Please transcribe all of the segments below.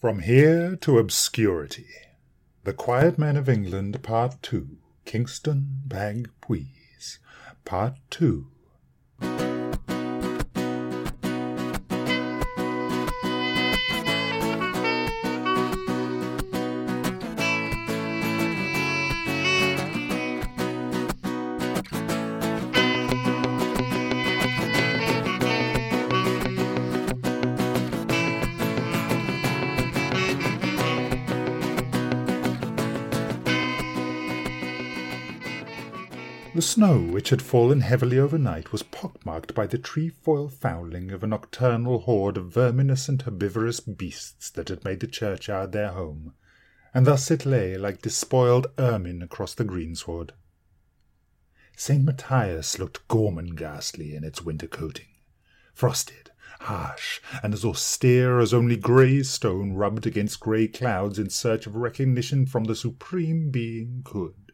From Here to Obscurity The Quiet Men of England, Part 2 Kingston Bag Part 2 The snow, which had fallen heavily overnight, was pockmarked by the trefoil fouling of a nocturnal horde of verminous and herbivorous beasts that had made the churchyard their home, and thus it lay like despoiled ermine across the greensward. St. Matthias looked and ghastly in its winter coating, frosted, harsh, and as austere as only grey stone rubbed against grey clouds in search of recognition from the Supreme Being could.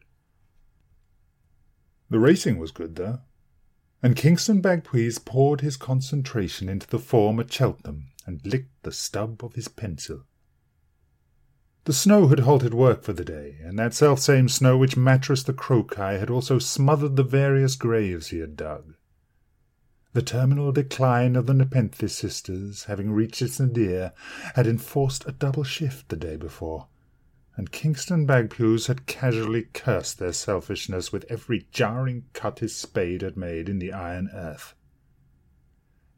The racing was good, though, and Kingston Bagpuize poured his concentration into the form at Cheltenham and licked the stub of his pencil. The snow had halted work for the day, and that self-same snow which Mattress the Crocai had also smothered the various graves he had dug. The terminal decline of the Nepenthe sisters, having reached its nadir, had enforced a double shift the day before, and Kingston Bagpuize had casually cursed their selfishness with every jarring cut his spade had made in the iron earth.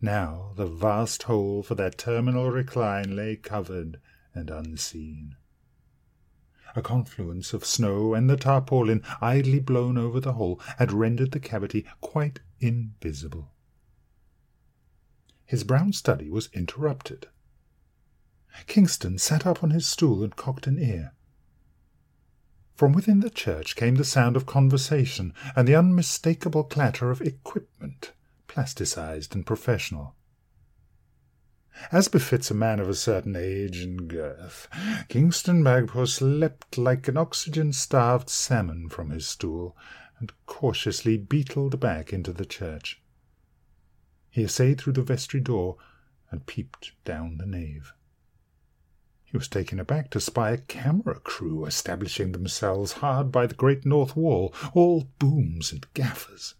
Now the vast hole for their terminal recline lay covered and unseen. A confluence of snow and the tarpaulin idly blown over the hole had rendered the cavity quite invisible. His brown study was interrupted. Kingston sat up on his stool and cocked an ear. From within the church came the sound of conversation and the unmistakable clatter of equipment, plasticized and professional. As befits a man of a certain age and girth, Kingston Bagpuize leapt like an oxygen-starved salmon from his stool and cautiously beetled back into the church. He essayed through the vestry door and peeped down the nave. He was taken aback to spy a camera crew establishing themselves hard by the great north wall, all booms and gaffers.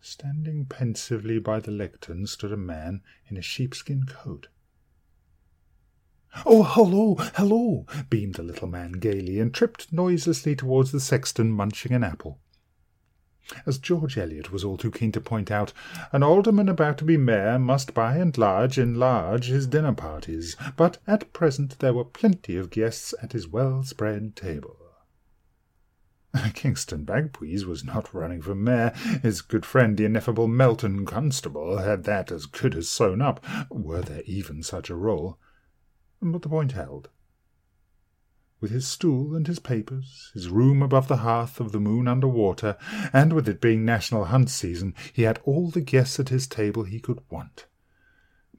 Standing pensively by the lectern stood a man in a sheepskin coat. Oh, hello, hello! beamed the little man gaily, and tripped noiselessly towards the sexton munching an apple. As George Eliot was all too keen to point out, an alderman about to be mayor must by and large enlarge his dinner parties, but at present there were plenty of guests at his well-spread table. Kingston Bagpuize was not running for mayor. His good friend, the ineffable Melton Constable, had that as good as sewn up, were there even such a role. But the point held with his stool and his papers, his room above the hearth of the moon under water, and with it being national hunt season, he had all the guests at his table he could want.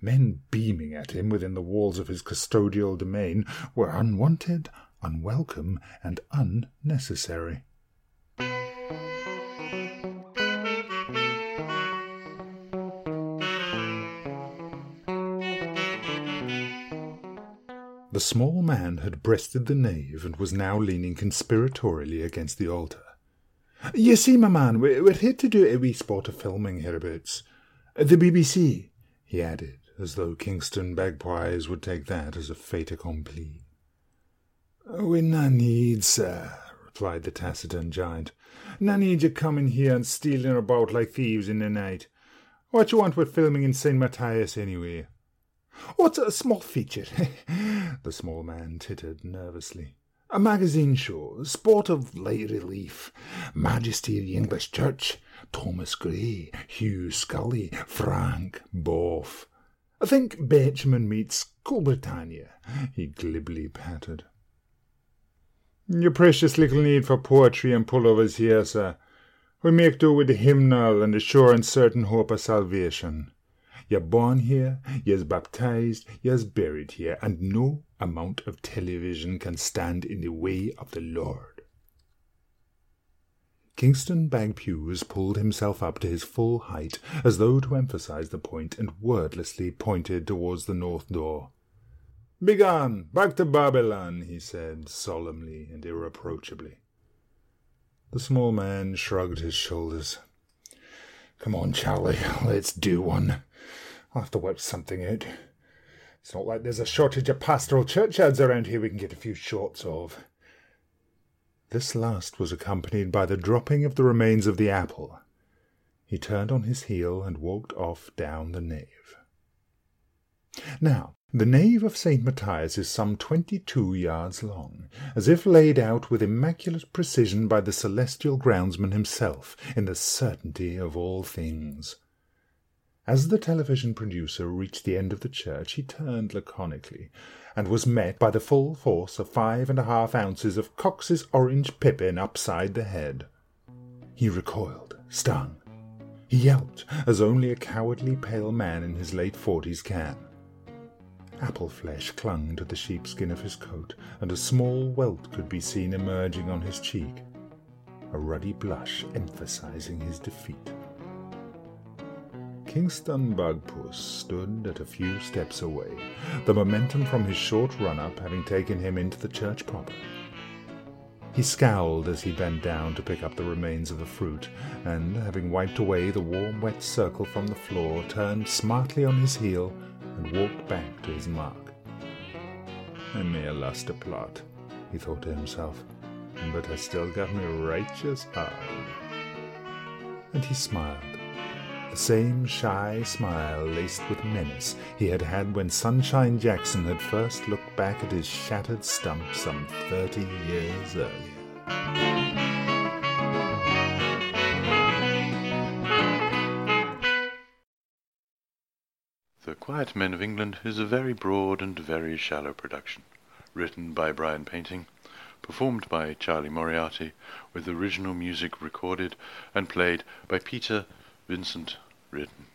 Men beaming at him within the walls of his custodial domain were unwanted, unwelcome, and unnecessary. Small man had breasted the nave and was now leaning conspiratorially against the altar. You see, my man, we're, here to do a wee spot of filming hereabouts. The BBC, he added, as though Kingston Bagpuize would take that as a fait accompli. We na need, sir, replied the taciturn giant. Na need you coming here and stealing about like thieves in the night. What you want with filming in St. Matthias, anyway? What's a small feature? the small man tittered nervously. A magazine show, sport of light relief. Majesty of the English Church, Thomas Gray, Hugh Scully, Frank Bough. I think Betjeman meets Cool Britannia, he glibly pattered. Your precious little need for poetry and pullovers here, sir. We make do with the hymnal and the sure and certain hope of salvation. You're born here, you're baptized, you're buried here, and no amount of television can stand in the way of the Lord. Kingston Bagpuize pulled himself up to his full height, as though to emphasize the point, and wordlessly pointed towards the north door. Begone! Back to Babylon, he said, solemnly and irreproachably. The small man shrugged his shoulders. Come on, Charlie, let's do one. I'll have to work something out. It's not like there's a shortage of pastoral churchyards around here we can get a few shots of. This last was accompanied by the dropping of the remains of the apple. He turned on his heel and walked off down the nave. Now, the nave of St. Matthias is some twenty-two yards long, as if laid out with immaculate precision by the celestial groundsman himself, in the certainty of all things. As the television producer reached the end of the church, he turned laconically, and was met by the full force of five and a half ounces of Cox's orange pippin upside the head. He recoiled, stung. He yelped, as only a cowardly pale man in his late forties can. Apple flesh clung to the sheepskin of his coat, and a small welt could be seen emerging on his cheek, a ruddy blush emphasizing his defeat. Kingston Bagpuize stood at a few steps away, the momentum from his short run up having taken him into the church proper. He scowled as he bent down to pick up the remains of the fruit, and, having wiped away the warm, wet circle from the floor, turned smartly on his heel and walked back to his mark. I may have lost a plot, he thought to himself, but I still got me righteous hard. And he smiled the same shy smile laced with menace he had had when Sunshine Jackson had first looked back at his shattered stump some thirty years earlier. The Quiet Men of England is a very broad and very shallow production, written by Brian Painting, performed by Charlie Moriarty, with original music recorded and played by Peter Vincent Ridden.